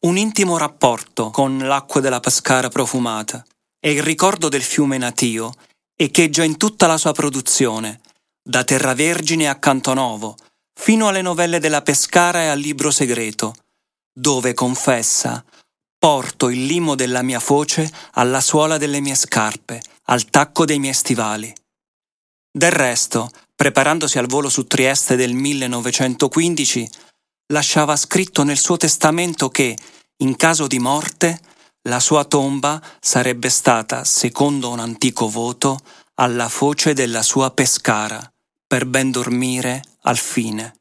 un intimo rapporto con l'acqua della Pescara profumata e il ricordo del fiume natio echeggia in tutta la sua produzione, da Terra Vergine a Cantonovo, fino alle novelle della Pescara e al libro segreto, dove confessa porto il limo della mia foce alla suola delle mie scarpe, al tacco dei miei stivali. Del resto, preparandosi al volo su Trieste del 1915, lasciava scritto nel suo testamento che, in caso di morte, la sua tomba sarebbe stata, secondo un antico voto, alla foce della sua pescara, per ben dormire al fine.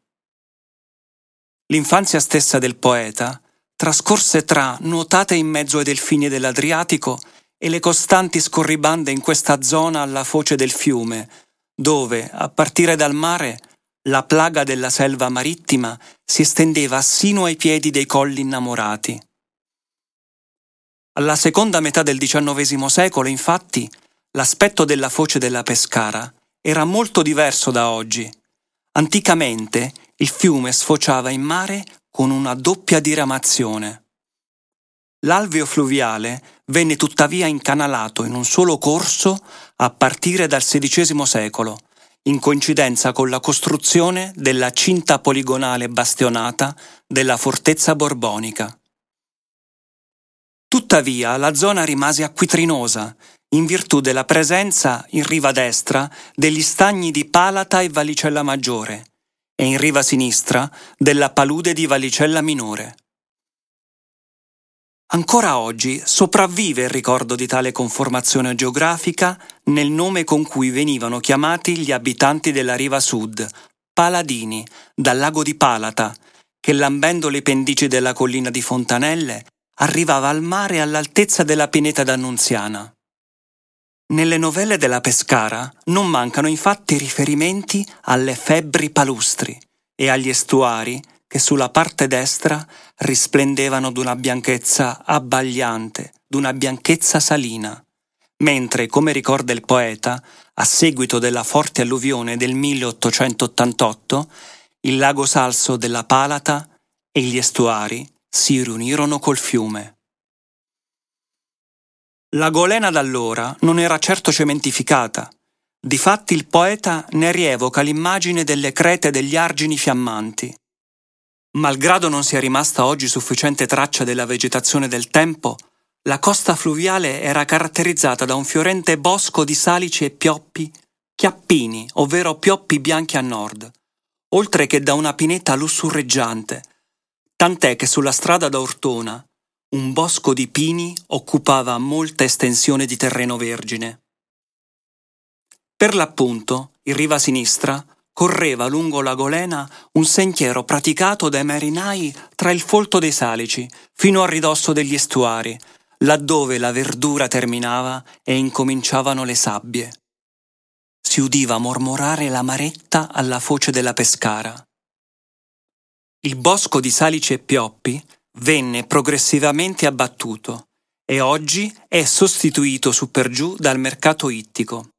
L'infanzia stessa del poeta trascorse tra nuotate in mezzo ai delfini dell'Adriatico e le costanti scorribande in questa zona alla foce del fiume, dove, a partire dal mare, la plaga della selva marittima si estendeva sino ai piedi dei colli innamorati. Alla seconda metà del XIX secolo, infatti, l'aspetto della foce della Pescara era molto diverso da oggi. Anticamente il fiume sfociava in mare con una doppia diramazione. L'alveo fluviale venne tuttavia incanalato in un solo corso a partire dal XVI secolo, in coincidenza con la costruzione della cinta poligonale bastionata della fortezza borbonica. Tuttavia la zona rimase acquitrinosa in virtù della presenza in riva destra degli stagni di Palata e Valicella Maggiore e in riva sinistra della palude di Valicella Minore. Ancora oggi sopravvive il ricordo di tale conformazione geografica nel nome con cui venivano chiamati gli abitanti della riva sud, Paladini, dal lago di Palata, che lambendo le pendici della collina di Fontanelle arrivava al mare all'altezza della pineta d'Annunziana. Nelle novelle della Pescara non mancano infatti riferimenti alle febbri palustri e agli estuari che sulla parte destra risplendevano d'una bianchezza abbagliante, d'una bianchezza salina, mentre, come ricorda il poeta, a seguito della forte alluvione del 1888, il lago salso della Palata e gli estuari si riunirono col fiume. La golena d'allora non era certo cementificata. Difatti il poeta ne rievoca l'immagine delle crete degli argini fiammanti. Malgrado non sia rimasta oggi sufficiente traccia della vegetazione del tempo, la costa fluviale era caratterizzata da un fiorente bosco di salici e pioppi, chiappini, ovvero pioppi bianchi a nord, oltre che da una pineta lussurreggiante, tant'è che sulla strada da Ortona un bosco di pini occupava molta estensione di terreno vergine. Per l'appunto, in riva sinistra, correva lungo la golena un sentiero praticato dai marinai tra il folto dei salici fino a ridosso degli estuari, laddove la verdura terminava e incominciavano le sabbie. Si udiva mormorare la maretta alla foce della pescara. Il bosco di salici e pioppi venne progressivamente abbattuto e oggi è sostituito su per giù dal mercato ittico.